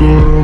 good.